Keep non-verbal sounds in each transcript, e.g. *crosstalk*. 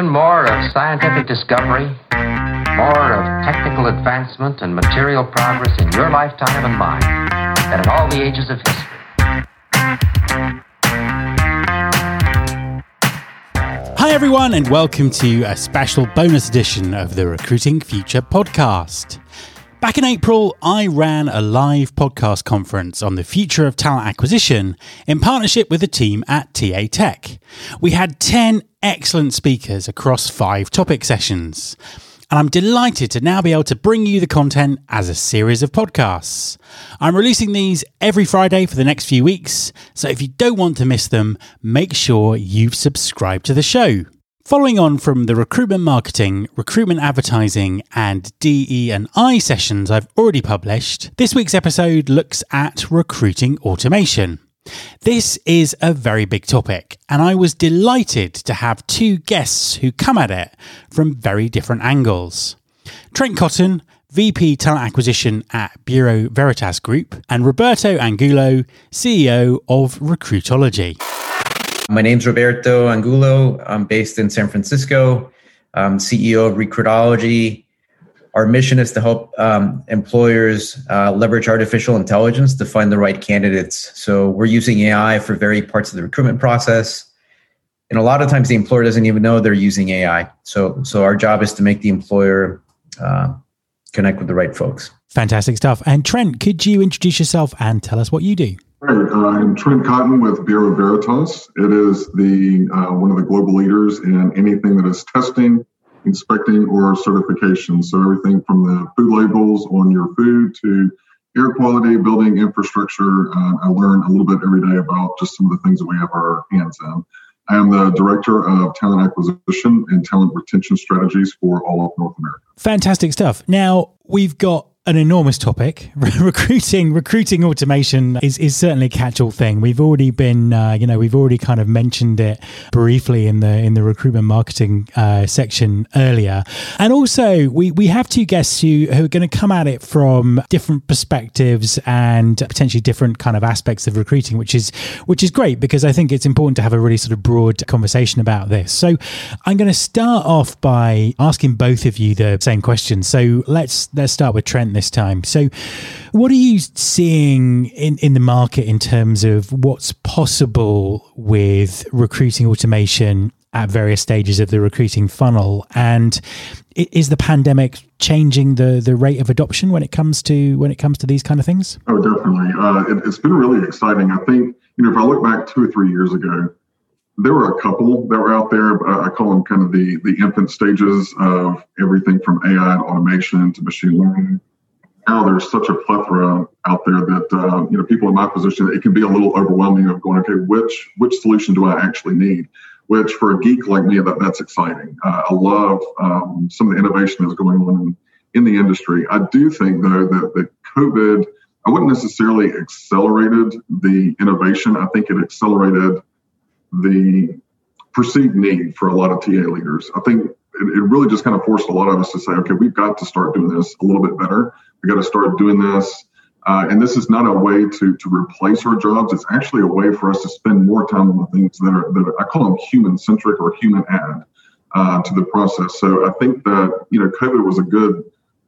been more of scientific discovery, more of technical advancement and material progress in your lifetime and mine than in all the ages of history. Hi, everyone, and welcome to a special bonus edition of the Recruiting Future podcast. Back in April, I ran a live podcast conference on the future of talent acquisition in partnership with the team at TA Tech. We had 10 excellent speakers across five topic sessions. And I'm delighted to now be able to bring you the content as a series of podcasts. I'm releasing these every Friday for the next few weeks, so if you don't want to miss them, make sure you've subscribed to the show. Following on from the recruitment marketing, recruitment advertising, and DE and I sessions I've already published, this week's episode looks at recruiting automation. This is a very big topic, and I was delighted to have two guests who come at it from very different angles. Trent Cotton, VP Talent Acquisition at Bureau Veritas Group, and Roberto Angulo, CEO of Recruitology. My name's Roberto Angulo. I'm based in San Francisco. I'm CEO of Recruitology. Our mission is to help um, employers uh, leverage artificial intelligence to find the right candidates. So we're using AI for very parts of the recruitment process. And a lot of times the employer doesn't even know they're using AI. So, so our job is to make the employer uh, connect with the right folks. Fantastic stuff. And Trent, could you introduce yourself and tell us what you do? Hi, uh, I'm Trent Cotton with Bureau Veritas. It is the uh, one of the global leaders in anything that is testing, inspecting, or certification. So everything from the food labels on your food to air quality, building infrastructure. Uh, I learn a little bit every day about just some of the things that we have our hands in. I am the director of talent acquisition and talent retention strategies for all of North America. Fantastic stuff. Now, we've got an enormous topic. *laughs* recruiting, recruiting automation is, is certainly a catch-all thing. We've already been, uh, you know, we've already kind of mentioned it briefly in the in the recruitment marketing uh, section earlier, and also we we have two guests who, who are going to come at it from different perspectives and potentially different kind of aspects of recruiting, which is which is great because I think it's important to have a really sort of broad conversation about this. So I'm going to start off by asking both of you the same question. So let's let's start with Trent this time. So, what are you seeing in, in the market in terms of what's possible with recruiting automation at various stages of the recruiting funnel? And is the pandemic changing the, the rate of adoption when it comes to when it comes to these kind of things? Oh, definitely. Uh, it, it's been really exciting. I think you know if I look back two or three years ago, there were a couple that were out there. I call them kind of the the infant stages of everything from AI and automation to machine learning. Now there's such a plethora out there that uh, you know people in my position it can be a little overwhelming of going okay which which solution do I actually need? Which for a geek like me that that's exciting. Uh, I love um, some of the innovation that's going on in, the industry. I do think though that that COVID I wouldn't necessarily accelerated the innovation. I think it accelerated the perceived need for a lot of TA leaders I think it, it really just kind of forced a lot of us to say okay we've got to start doing this a little bit better we got to start doing this. Uh, and this is not a way to to replace our jobs. It's actually a way for us to spend more time on the things that are that are, I call them human centric or human add uh, to the process. So I think that you know COVID was a good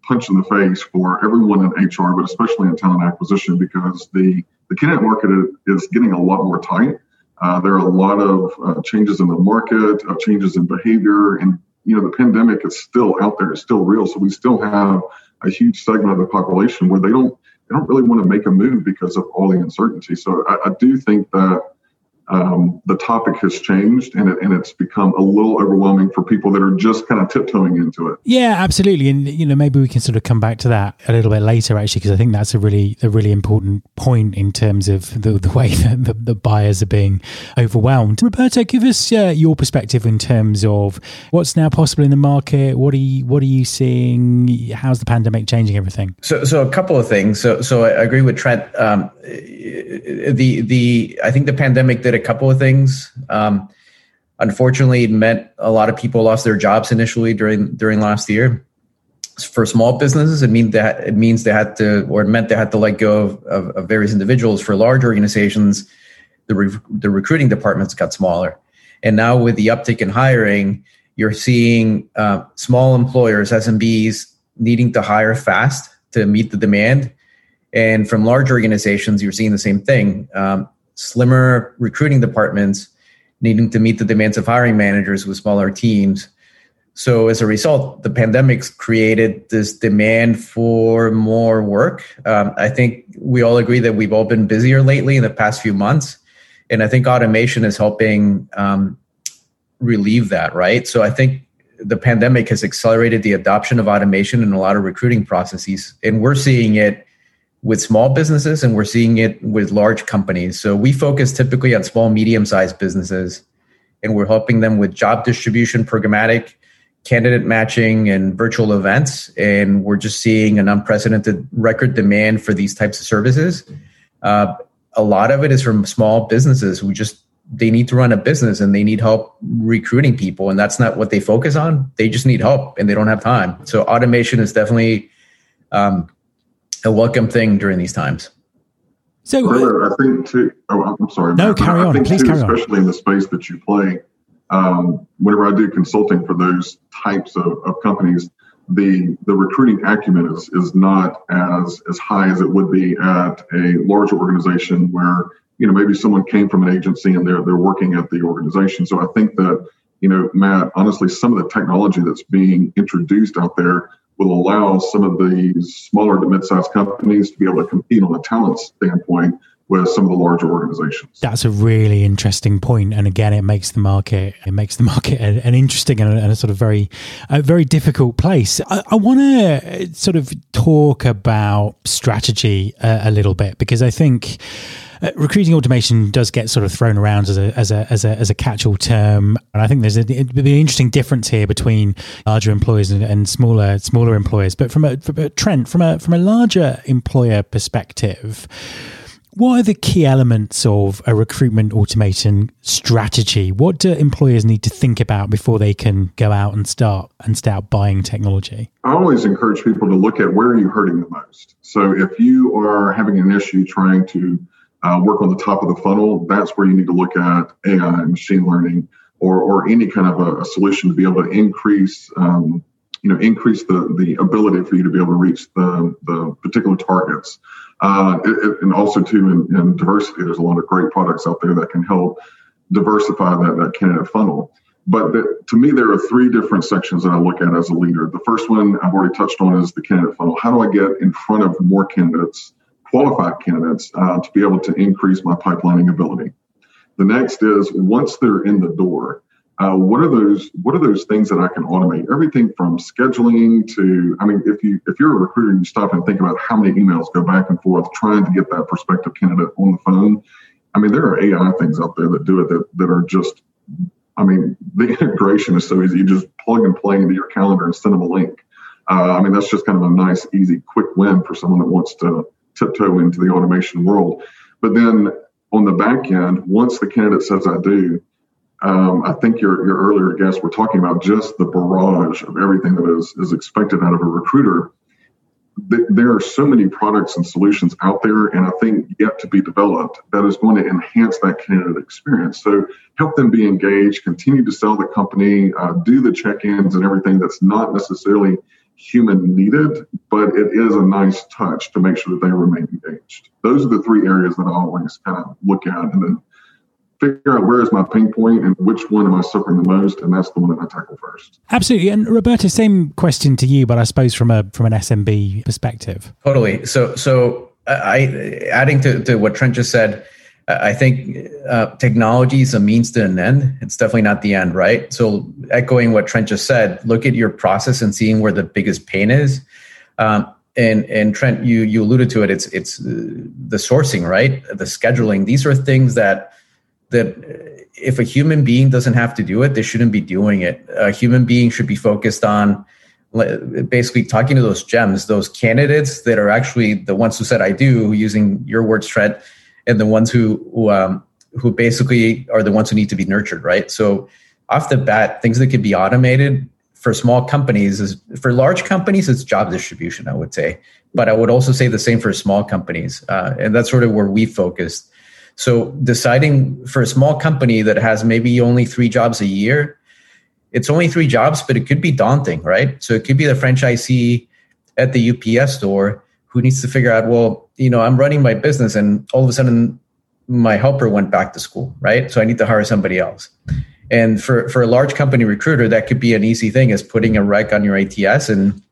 punch in the face for everyone in HR, but especially in talent acquisition because the the candidate market is getting a lot more tight. Uh, there are a lot of uh, changes in the market, of changes in behavior, and you know the pandemic is still out there, it's still real. So we still have a huge segment of the population where they don't they don't really want to make a move because of all the uncertainty. So I, I do think that um, the topic has changed and, it, and it's become a little overwhelming for people that are just kind of tiptoeing into it. Yeah, absolutely. And, you know, maybe we can sort of come back to that a little bit later, actually, because I think that's a really, a really important point in terms of the, the way *laughs* that the, the buyers are being overwhelmed. Roberto, give us uh, your perspective in terms of what's now possible in the market. What are you, what are you seeing? How's the pandemic changing everything? So, so a couple of things. So, so I agree with Trent. Um, the, the, I think the pandemic did a couple of things. Um, unfortunately, it meant a lot of people lost their jobs initially during during last year. For small businesses, it means that it means they had to, or it meant they had to let go of, of, of various individuals. For large organizations, the re, the recruiting departments got smaller, and now with the uptick in hiring, you're seeing uh, small employers, SMBs, needing to hire fast to meet the demand. And from large organizations, you're seeing the same thing. Um, slimmer recruiting departments needing to meet the demands of hiring managers with smaller teams. So as a result, the pandemic's created this demand for more work. Um, I think we all agree that we've all been busier lately in the past few months, and I think automation is helping um, relieve that. Right. So I think the pandemic has accelerated the adoption of automation in a lot of recruiting processes, and we're seeing it with small businesses and we're seeing it with large companies. So we focus typically on small, medium sized businesses, and we're helping them with job distribution, programmatic candidate matching and virtual events. And we're just seeing an unprecedented record demand for these types of services. Uh, a lot of it is from small businesses who just they need to run a business and they need help recruiting people and that's not what they focus on they just need help and they don't have time so automation is definitely um, a welcome thing during these times so uh, i think too oh i'm sorry no carry on please too, carry especially on. in the space that you play um, whenever I do consulting for those types of, of companies, the the recruiting acumen is is not as as high as it would be at a large organization where you know maybe someone came from an agency and they're they're working at the organization. So I think that you know Matt, honestly, some of the technology that's being introduced out there will allow some of these smaller to mid-sized companies to be able to compete on a talent standpoint with some of the larger organizations. That's a really interesting point, and again, it makes the market it makes the *laughs* market an interesting and a, and a sort of very a very difficult place. I, I want to sort of talk about strategy a, a little bit because I think. Uh, recruiting automation does get sort of thrown around as a as a as a, as a catch-all term, and I think there's a, an interesting difference here between larger employers and, and smaller smaller employers. But from a, from a Trent, from a from a larger employer perspective, what are the key elements of a recruitment automation strategy? What do employers need to think about before they can go out and start and start buying technology? I always encourage people to look at where are you hurting the most. So if you are having an issue trying to uh, work on the top of the funnel, that's where you need to look at AI and machine learning or, or any kind of a, a solution to be able to increase um, you know increase the the ability for you to be able to reach the the particular targets. Uh, it, it, and also too in, in, diversity there's a lot of great products out there that can help diversify that that candidate funnel. But the, to me there are three different sections that i look at as a leader. The first one i've already touched on is the candidate funnel. How do i get in front of more candidates qualified candidates uh, to be able to increase my pipelining ability the next is once they're in the door uh, what are those what are those things that I can automate? Everything from scheduling to I mean, if you if you're a recruiter you stop and think about how many emails go back and forth trying to get that prospective candidate on the phone, I mean, there are AI things out there that do it that, that are just I mean, the integration is so easy. You just plug and play into your calendar and send them a link. Uh, I mean, that's just kind of a nice, easy, quick win for someone that wants to tiptoe into the automation world. But then on the back end, once the candidate says I do, um, I think your, your earlier guests were talking about just the barrage of everything that is, is expected out of a recruiter. There are so many products and solutions out there, and I think yet to be developed that is going to enhance that candidate experience. So help them be engaged, continue to sell the company, uh, do the check-ins and everything that's not necessarily human needed, but it is a nice touch to make sure that they remain engaged. Those are the three areas that I always kind of look at, and then figure out where is my pain point and which one am I suffering the most, and that's the one that I tackle first. Absolutely. And Roberto, same question to you, but I suppose from a from an SMB perspective. Totally. So so I adding to, to what Trent just said. I think uh, technology is a means to an end. It's definitely not the end, right? So, echoing what Trent just said, look at your process and seeing where the biggest pain is. Um, and and Trent, you you alluded to it. It's it's uh, the sourcing, right? The scheduling. These are things that that if a human being doesn't have to do it, they shouldn't be doing it. A human being should be focused on basically talking to those gems, those candidates that are actually the ones who said I do, using your words, Trent, and the ones who who, um, who basically are the ones who need to be nurtured, right? So off the bat, things that could be automated for small companies is for large companies, it's job distribution, I would say. But I would also say the same for small companies, uh, and that's sort of where we focused so deciding for a small company that has maybe only three jobs a year, it's only three jobs, but it could be daunting, right? So it could be the franchisee at the UPS store who needs to figure out, well, you know, I'm running my business and all of a sudden my helper went back to school, right? So I need to hire somebody else. And for, for a large company recruiter, that could be an easy thing is putting a rec on your ATS and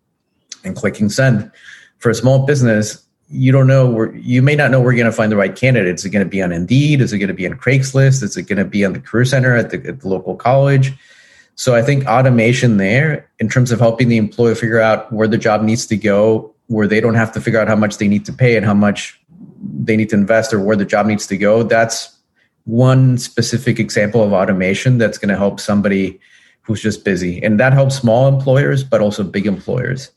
and clicking send. For a small business, you don't know where you may not know where you're going to find the right candidate. Is it going to be on Indeed? Is it going to be on Craigslist? Is it going to be on the Career Center at the, at the local college? So I think automation there, in terms of helping the employer figure out where the job needs to go, where they don't have to figure out how much they need to pay and how much they need to invest or where the job needs to go. That's one specific example of automation that's going to help somebody who's just busy, and that helps small employers, but also big employers.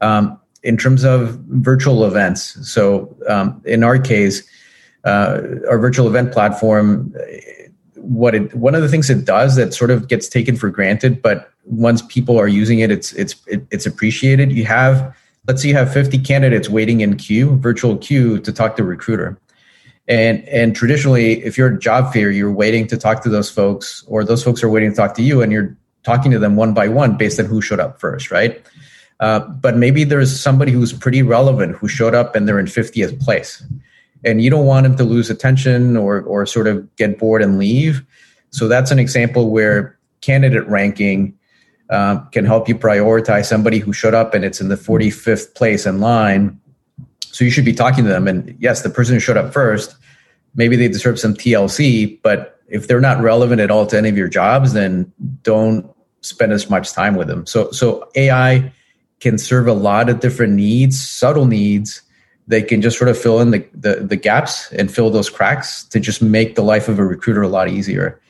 Um, in terms of virtual events. So um, in our case, uh, our virtual event platform, what it one of the things it does that sort of gets taken for granted, but once people are using it, it's it's it, it's appreciated. You have let's say you have 50 candidates waiting in queue, virtual queue to talk to a recruiter. And and traditionally, if you're a job fair, you're waiting to talk to those folks, or those folks are waiting to talk to you, and you're talking to them one by one based on who showed up first, right? Uh, but maybe there's somebody who's pretty relevant who showed up and they're in 50th place. And you don't want them to lose attention or, or sort of get bored and leave. So that's an example where candidate ranking uh, can help you prioritize somebody who showed up and it's in the 45th place in line. So you should be talking to them. And yes, the person who showed up first, maybe they deserve some TLC, but if they're not relevant at all to any of your jobs, then don't spend as much time with them. So so AI can serve a lot of different needs, subtle needs. They can just sort of fill in the, the, the gaps and fill those cracks to just make the life of a recruiter a lot easier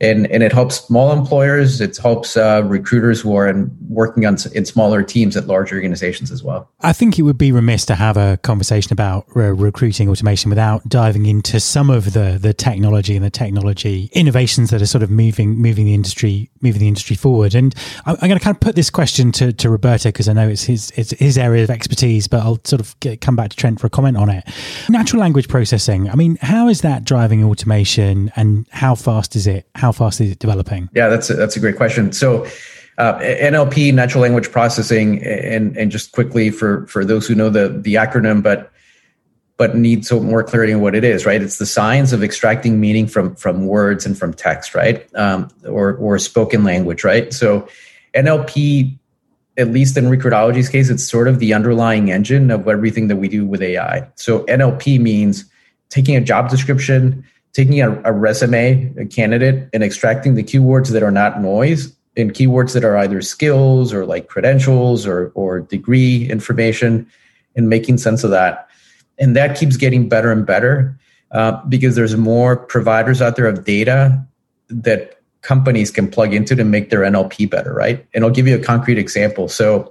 and and it helps small employers. It helps uh, recruiters who are in, working on in smaller teams at large organizations as well. I think it would be remiss to have a conversation about uh, recruiting automation without diving into some of the the technology and the technology innovations that are sort of moving moving the industry moving the industry forward. And I'm, I'm going to kind of put this question to to Roberto because I know it's his it's his area of expertise, but I'll sort of get, come back to Trent for a comment on it. Natural language processing. I mean, how is that driving automation, and how fast is it? How how fast is it developing? Yeah, that's a, that's a great question. So, uh, NLP, natural language processing, and and just quickly for for those who know the the acronym, but but need some more clarity on what it is. Right, it's the science of extracting meaning from from words and from text, right, um, or or spoken language, right. So, NLP, at least in recruitology's case, it's sort of the underlying engine of everything that we do with AI. So, NLP means taking a job description taking a, a resume, a candidate, and extracting the keywords that are not noise and keywords that are either skills or like credentials or, or degree information and making sense of that. And that keeps getting better and better uh, because there's more providers out there of data that companies can plug into to make their NLP better, right? And I'll give you a concrete example. So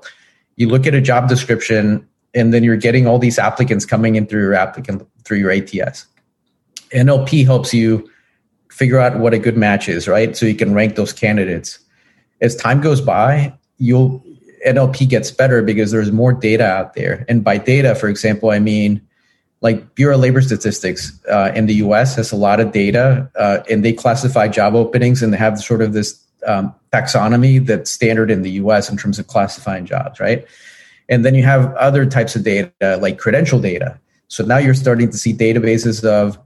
you look at a job description and then you're getting all these applicants coming in through your applicant through your ATS. NLP helps you figure out what a good match is, right? So you can rank those candidates. As time goes by, you'll NLP gets better because there's more data out there. And by data, for example, I mean like Bureau of Labor Statistics uh, in the U.S. has a lot of data, uh, and they classify job openings and they have sort of this um, taxonomy that's standard in the U.S. in terms of classifying jobs, right? And then you have other types of data like credential data. So now you're starting to see databases of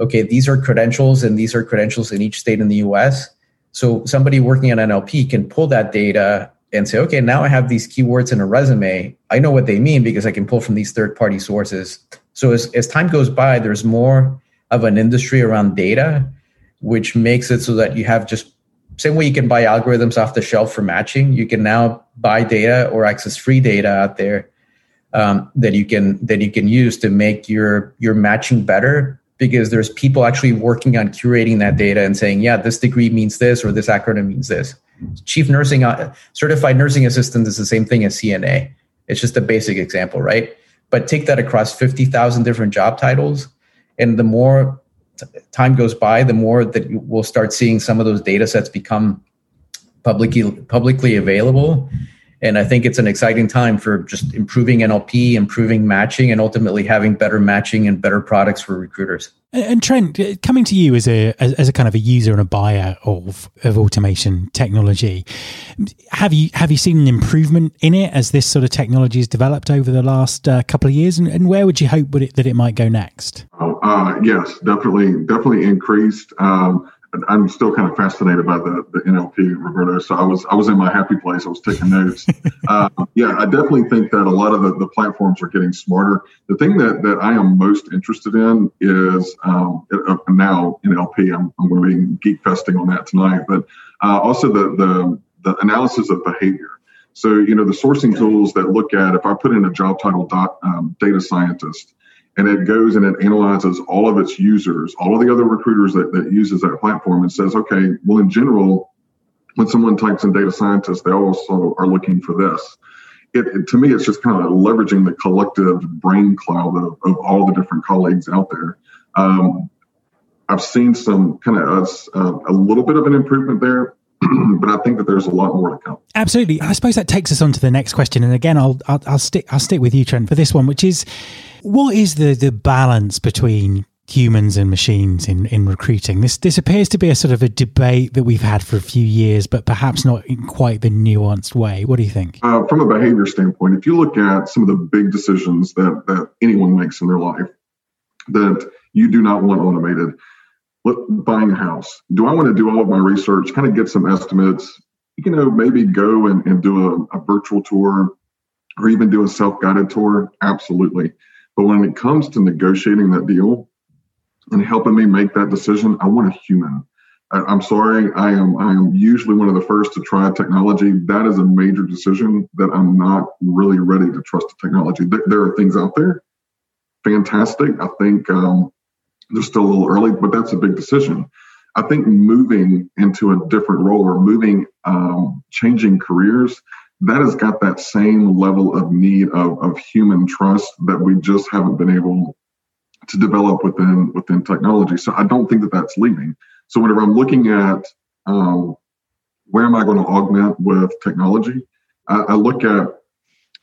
okay, these are credentials and these are credentials in each state in the US. So somebody working on NLP can pull that data and say, okay, now I have these keywords in a resume. I know what they mean because I can pull from these third party sources. So as, as time goes by, there's more of an industry around data, which makes it so that you have just same way you can buy algorithms off the shelf for matching, you can now buy data or access free data out there um, that you can that you can use to make your your matching better because there's people actually working on curating that data and saying, yeah, this degree means this or this acronym means this. Chief nursing, uh, certified nursing assistant is the same thing as CNA. It's just a basic example, right? But take that across 50,000 different job titles. And the more t- time goes by, the more that we'll start seeing some of those data sets become publicly, publicly available. And I think it's an exciting time for just improving NLP, improving matching, and ultimately having better matching and better products for recruiters. And Trent, uh, coming to you as a as, a kind of a user and a buyer of of automation technology, have you have you seen an improvement in it as this sort of technology has developed over the last uh, couple of years? And, and, where would you hope would it, that it might go next? Oh, uh, yes, definitely, definitely increased. Um, I'm still kind of fascinated by the, the NLP, Roberto. So I was I was in my happy place. I was taking notes. *laughs* uh, yeah, I definitely think that a lot of the, the platforms are getting smarter. The thing that, that I am most interested in is um, uh, now NLP. I'm, I'm going to be geek festing on that tonight, but uh, also the, the the analysis of behavior. So you know the sourcing tools that look at if I put in a job title dot um, data scientist and it goes and it analyzes all of its users, all of the other recruiters that, that uses that platform and says, okay, well, in general, when someone types in data scientist, they also are looking for this. It, it, to me, it's just kind of leveraging the collective brain cloud of, of all the different colleagues out there. Um, I've seen some kind of uh, a little bit of an improvement there, *clears throat* but I think that there's a lot more to come. Absolutely. I suppose that takes us on to the next question. And again, I'll, I'll, I'll stick I'll stick with you, Trent, for this one, which is what is the the balance between humans and machines in, in recruiting. This this appears to be a sort of a debate that we've had for a few years, but perhaps not in quite the nuanced way. What do you think? Uh, from a behavior standpoint, if you look at some of the big decisions that that anyone makes in their life that you do not want automated, buying a house. Do I want to do all of my research, kind of get some estimates, you know, maybe go and, and do a, a virtual tour or even do a self-guided tour? Absolutely. But when it comes to negotiating that deal and helping me make that decision, I want a human. I, am sorry, I am I am usually one of the first to try technology. That is a major decision that I'm not really ready to trust the technology. There, there are things out there, fantastic. I think um, they're still a little early, but that's a big decision. I think moving into a different role or moving, um, changing careers, that has got that same level of need of, of human trust that we just haven't been able to develop within within technology. So I don't think that that's leaving. So whenever I'm looking at um, where am I going to augment with technology, I, I look at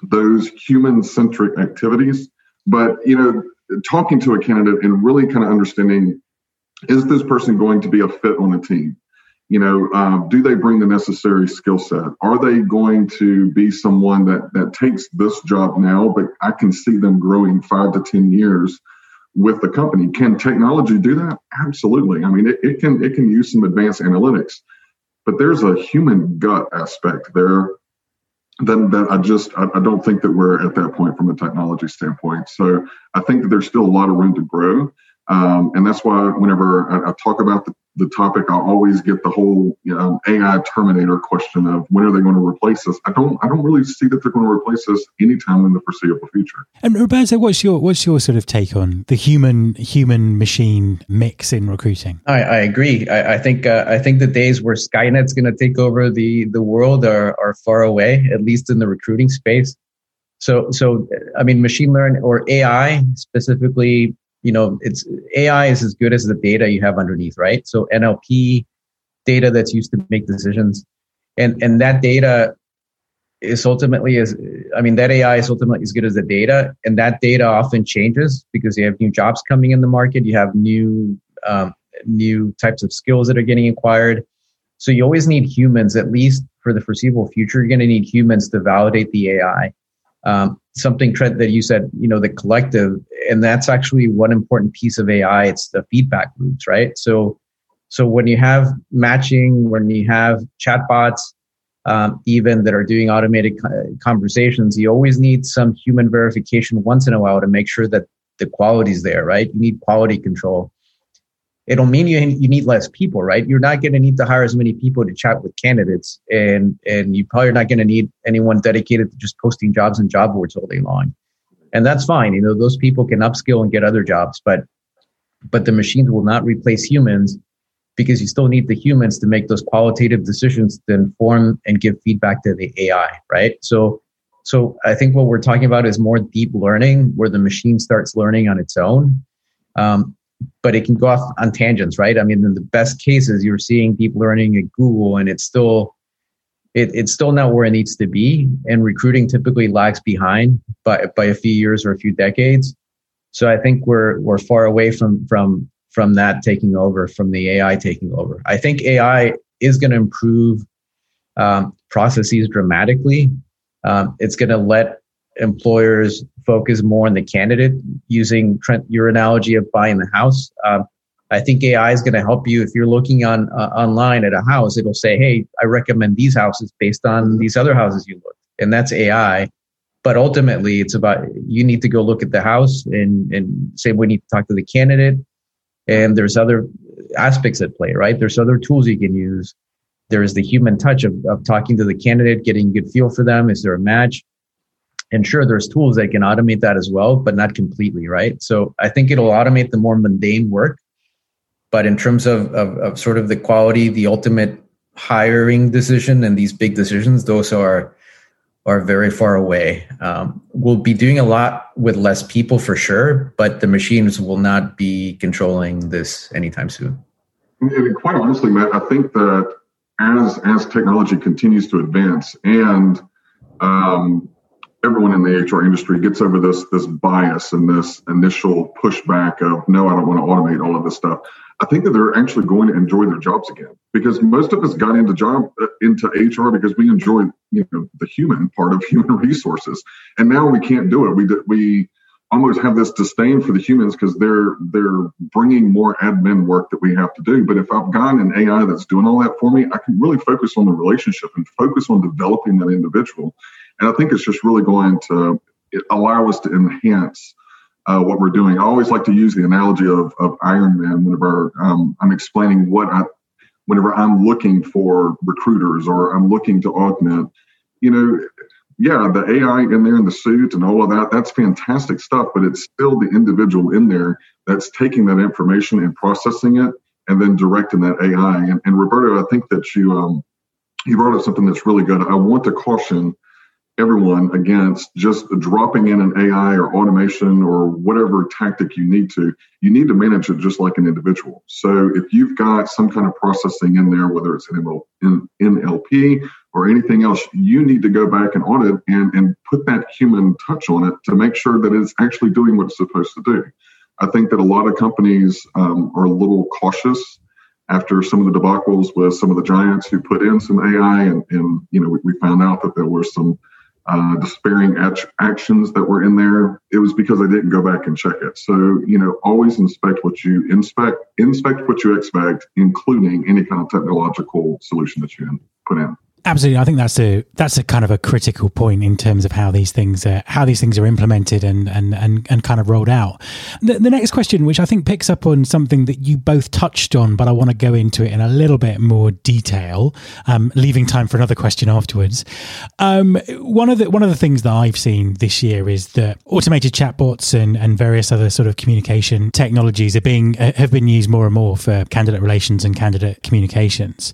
those human centric activities. But you know, talking to a candidate and really kind of understanding is this person going to be a fit on a team? You know, um, do they bring the necessary skill set? Are they going to be someone that that takes this job now, but I can see them growing five to ten years with the company? Can technology do that? Absolutely. I mean, it, it can it can use some advanced analytics, but there's a human gut aspect there then that I just I, I, don't think that we're at that point from a technology standpoint. So I think that there's still a lot of room to grow. Um, and that's why whenever I, I, talk about the, the topic, I always get the whole you know, AI Terminator question of when are they going to replace us? I don't I don't really see that they're going to replace us anytime in the foreseeable future. And Roberto, what's your what's your sort of take on the human human machine mix in recruiting? I, I agree. I, I think uh, I think the days where Skynet's going to take over the the world are are far away, at least in the recruiting space. So so I mean, machine learning or AI specifically you know, it's AI is as good as the data you have underneath, right? So NLP data that's used to make decisions, and and that data is ultimately is I mean that AI is ultimately as good as the data, and that data often changes because you have new jobs coming in the market, you have new um, new types of skills that are getting acquired. So you always need humans, at least for the foreseeable future. You're going to need humans to validate the AI. Um, something Trent that you said, you know, the collective, and that's actually one important piece of AI. It's the feedback loops, right? So, so when you have matching, when you have chatbots, um, even that are doing automated conversations, you always need some human verification once in a while to make sure that the quality is there, right? You need quality control it'll mean you you need less people, right? You're not going to need to hire as many people to chat with candidates, and and you probably are not going to need anyone dedicated to just posting jobs and job boards all day long, and that's fine. You know, those people can upskill and get other jobs, but but the machines will not replace humans because you still need the humans to make those qualitative decisions to inform and give feedback to the AI, right? So so I think what we're talking about is more deep learning, where the machine starts learning on its own. Um, but it can go off on tangents, right? I mean, in the best cases, you're seeing deep learning at Google, and it's still it, it's still not where it needs to be. And recruiting typically lags behind by, by a few years or a few decades. So I think we're, we're far away from, from, from that taking over, from the AI taking over. I think AI is going to improve um, processes dramatically. Um, it's going to let employers focus more on the candidate using Trent, your analogy of buying the house. Um, I think AI is going to help you if you're looking on uh, online at a house. It'll say, "Hey, I recommend these houses based on these other houses you looked," and that's AI. But ultimately, it's about you need to go look at the house and and say we need to talk to the candidate. And there's other aspects at play, right? There's other tools you can use. There's the human touch of, of talking to the candidate, getting a good feel for them. Is there a match? And sure, there's tools that can automate that as well, but not completely, right? So I think it'll automate the more mundane work but in terms of, of, of sort of the quality, the ultimate hiring decision and these big decisions, those are are very far away. Um, we'll be doing a lot with less people for sure, but the machines will not be controlling this anytime soon. And quite honestly, Matt, I think that as as technology continues to advance and um, everyone in the HR industry gets over this this bias and this initial pushback of no, I don't want to automate all of this stuff. I think that they're actually going to enjoy their jobs again because most of us got into job uh, into HR because we enjoy you know the human part of *laughs* human resources, and now we can't do it. We we almost have this disdain for the humans because they're they're bringing more admin work that we have to do. But if I've got an AI that's doing all that for me, I can really focus on the relationship and focus on developing that individual. And I think it's just really going to allow us to enhance uh, what we're doing. I always like to use the analogy of, of Iron Man whenever um, I'm explaining what I, whenever I'm looking for recruiters or I'm looking to augment, you know, yeah, the AI in there in the suit and all of that, that's fantastic stuff, but it's still the individual in there that's taking that information and processing it and then directing that AI. And, and Roberto, I think that you, um, you brought up something that's really good. I want to caution everyone against just dropping in an AI or automation or whatever tactic you need to. You need to manage it just like an individual. So if you've got some kind of processing in there, whether it's an NLP or anything else, you need to go back and audit and, and put that human touch on it to make sure that it's actually doing what it's supposed to do. I think that a lot of companies um, are a little cautious after some of the debacles with some of the giants who put in some AI, and, and you know we, we found out that there were some uh, despairing actions that were in there, it was because I didn't go back and check it. So, you know, always inspect what you inspect, inspect what you expect, including any kind of technological solution that you put in. Absolutely, I think that's a that's a kind of a critical point in terms of how these things are, how these things are implemented and and and, and kind of rolled out. The, the next question, which I think picks up on something that you both touched on, but I want to go into it in a little bit more detail, um, leaving time for another question afterwards. Um, one of the one of the things that I've seen this year is that automated chatbots and and various other sort of communication technologies are being uh, have been used more and more for candidate relations and candidate communications.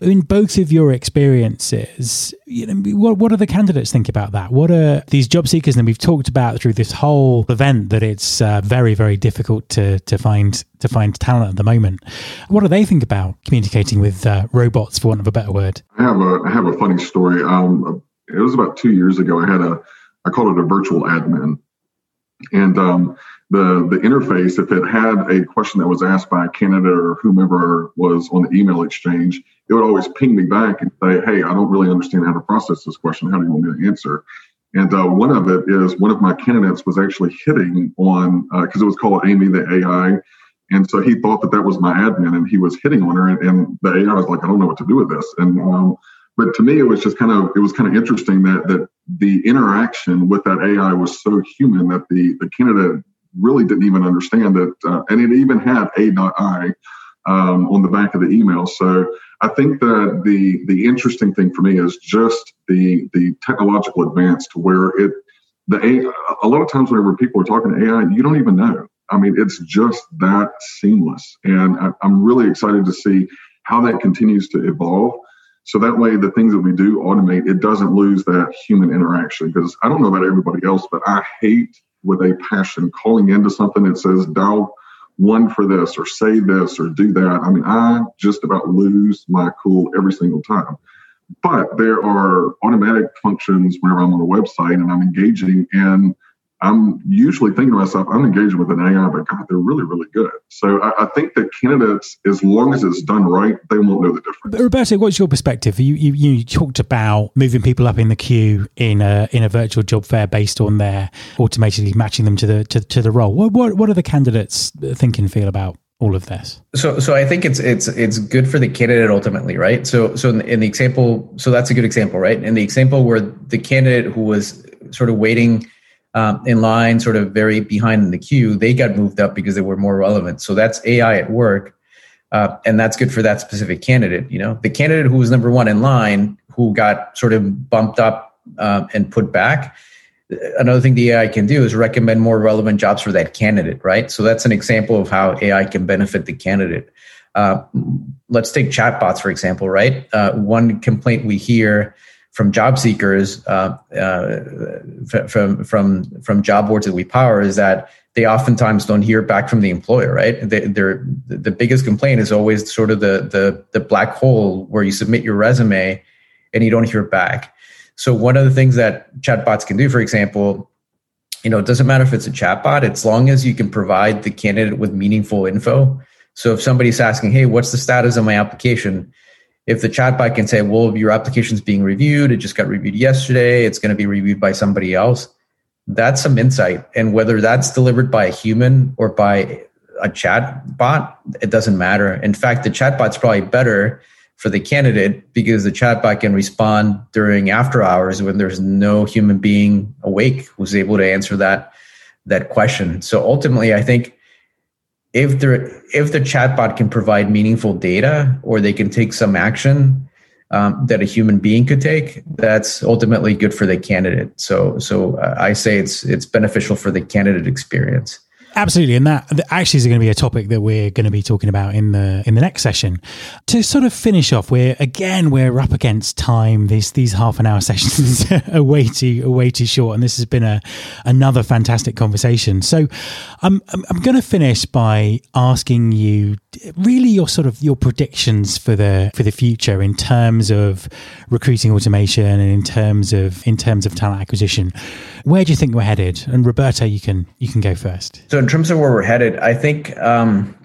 In both of your experiences, you know, what, what do the candidates think about that? What are these job seekers? And we've talked about through this whole event that it's uh, very, very difficult to, to find to find talent at the moment. What do they think about communicating with uh, robots, for want of a better word? I have a I have a funny story. Um, it was about two years ago. I had a I called it a virtual admin, and um, the the interface, if it had a question that was asked by a candidate or whomever was on the email exchange, it would always ping me back and say, "Hey, I don't really understand how to process this question. How do you want me to answer?" And uh, one of it is one of my candidates was actually hitting on because uh, it was called Amy the AI, and so he thought that that was my admin, and he was hitting on her, and, and the AI was like, "I don't know what to do with this," and um, but to me, it was just kind of it was kind of interesting that that the interaction with that AI was so human that the the candidate really didn't even understand it. Uh, and it even had a dot a.i um, on the back of the email. So I think that the the interesting thing for me is just the the technological advance to where it the a, a lot of times whenever people are talking to AI, you don't even know. I mean, it's just that seamless, and I, I'm really excited to see how that continues to evolve. So that way, the things that we do automate, it doesn't lose that human interaction. Because I don't know about everybody else, but I hate with a passion, calling into something that says dial one for this or say this or do that. I mean, I just about lose my cool every single time. but there are automatic functions whenever I'm on a website and I'm engaging and I'm usually thinking to myself, I'm engaging with an AI, but God, they're really, really good. So I, I, think that candidates, as long as it's done right, they won't know the difference. But Roberto, what's your perspective? You, you, you talked about moving people up in the queue in a in a virtual job fair based on their automatically matching them to the to, to the role. What, what what are the candidates think and feel about all of this? So, so I think it's it's it's good for the candidate ultimately, right? So, so in the, in the example, so that's a good example, right? In the example where the candidate who was sort of waiting um, in line, sort of very behind in the queue, they got moved up because they were more relevant. So that's AI at work, uh, and that's good for that specific candidate. You know, the candidate who was number one in line, who got sort of bumped up um, and put back. Another thing the AI can do is recommend more relevant jobs for that candidate, right? So that's an example of how AI can benefit the candidate. Uh, let's take chatbots for example, right? Uh, one complaint we hear from job seekers uh, uh, from from from job boards that we power is that they oftentimes don't hear back from the employer right? They, they're the biggest complaint is always sort of the the the black hole where you submit your resume and you don't hear back. So one of the things that chatbots can do for example you know it doesn't matter if it's a chatbot as long as you can provide the candidate with meaningful info. So if somebody's asking hey what's the status of my application if the chatbot can say, well, your application is being reviewed, it just got reviewed yesterday, it's going to be reviewed by somebody else, that's some insight. And whether that's delivered by a human or by a chat bot, it doesn't matter. In fact, the chatbot's probably better for the candidate because the chatbot can respond during after hours when there's no human being awake who's able to answer that that question. So ultimately, I think if there if the chatbot can provide meaningful data or they can take some action um, that a human being could take, that's ultimately good for the candidate. So so uh, I say it's it's beneficial for the candidate experience. Absolutely, and that actually is going to be a topic that we're going to be talking about in the in the next session. To sort of finish off, we're again we're up against time. These these half an hour *laughs* sessions are way too are way too short, and this has been a another fantastic conversation. So, I'm I'm, I'm going to finish by asking you really your sort of your predictions for the for the future in terms of recruiting automation and in terms of in terms of talent acquisition. Where do you think we're headed? And Roberto, you can you can go first. So in terms of where we're headed, I think um,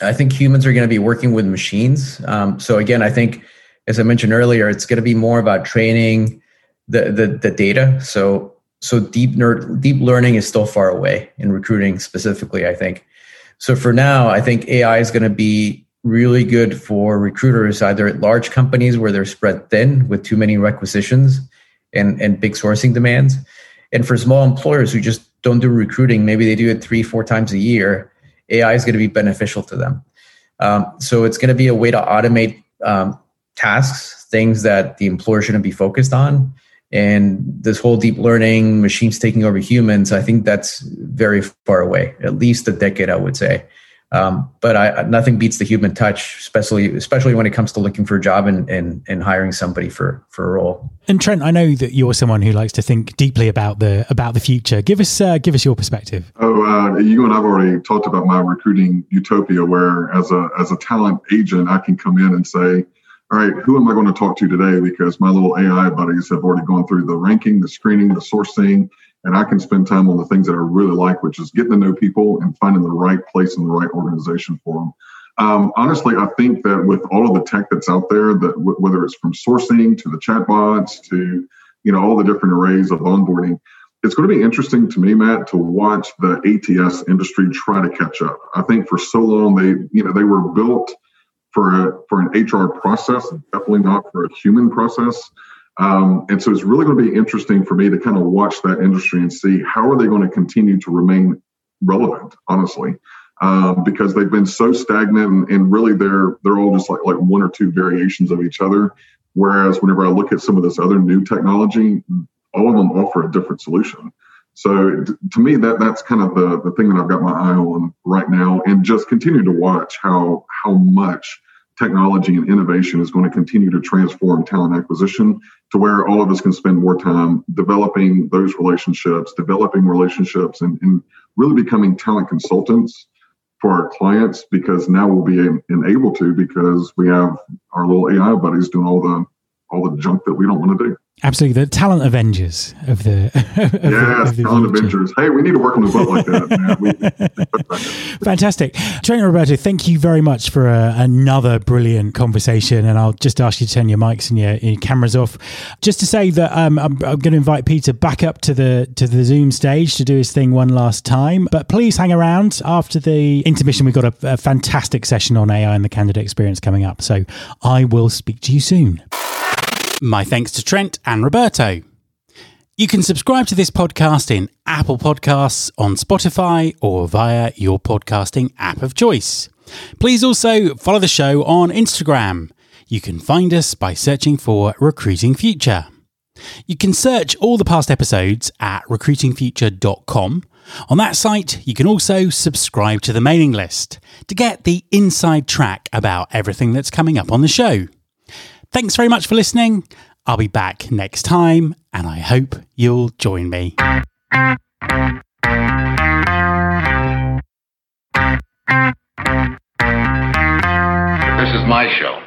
I think humans are going to be working with machines. Um, so again, I think as I mentioned earlier, it's going to be more about training the the, the data. So so deep nerd, deep learning is still far away in recruiting specifically. I think. So for now, I think AI is going to be really good for recruiters either at large companies where they're spread thin with too many requisitions and, and big sourcing demands. And for small employers who just don't do recruiting, maybe they do it three, four times a year, AI is going to be beneficial to them. Um, so it's going to be a way to automate um, tasks, things that the employer shouldn't be focused on. And this whole deep learning, machines taking over humans, I think that's very far away, at least a decade, I would say. Um, but I, nothing beats the human touch, especially especially when it comes to looking for a job and, and, and hiring somebody for, for a role. And Trent, I know that you're someone who likes to think deeply about the about the future. Give us uh, give us your perspective. Oh, uh, you and I've already talked about my recruiting utopia, where as a as a talent agent, I can come in and say, "All right, who am I going to talk to today?" Because my little AI buddies have already gone through the ranking, the screening, the sourcing, and I can spend time on the things that I really like, which is getting to know people and finding the right place and the right organization for them. Um, honestly, I think that with all of the tech that's out there, that w- whether it's from sourcing to the chatbots to you know all the different arrays of onboarding, it's going to be interesting to me, Matt, to watch the ATS industry try to catch up. I think for so long they you know they were built for a, for an HR process, definitely not for a human process. Um, and so it's really going to be interesting for me to kind of watch that industry and see how are they going to continue to remain relevant, honestly, um, because they've been so stagnant and, and, really they're they're all just like like one or two variations of each other. Whereas whenever I look at some of this other new technology, all of them offer a different solution. So to me, that that's kind of the the thing that I've got my eye on right now, and just continue to watch how how much technology and innovation is going to continue to transform talent acquisition to where all of us can spend more time developing those relationships, developing relationships, and, and really becoming talent consultants for our clients because now we'll be able to because we have our little AI buddies doing all the all the junk that we don't want to do. Absolutely, the talent Avengers of the *laughs* of yes, the, talent future. Avengers. Hey, we need to work on a boat like that. Fantastic, Trainer Roberto. Thank you very much for uh, another brilliant conversation. And I'll just ask you to turn your mics and your, your cameras off, just to say that um, I'm, I'm going to invite Peter back up to the to the Zoom stage to do his thing one last time. But please hang around after the intermission. We've got a, a fantastic session on AI and the candidate experience coming up. So I will speak to you soon. My thanks to Trent and Roberto. You can subscribe to this podcast in Apple Podcasts, on Spotify, or via your podcasting app of choice. Please also follow the show on Instagram. You can find us by searching for Recruiting Future. You can search all the past episodes at recruitingfuture.com. On that site, you can also subscribe to the mailing list to get the inside track about everything that's coming up on the show. Thanks very much for listening. I'll be back next time, and I hope you'll join me. This is my show.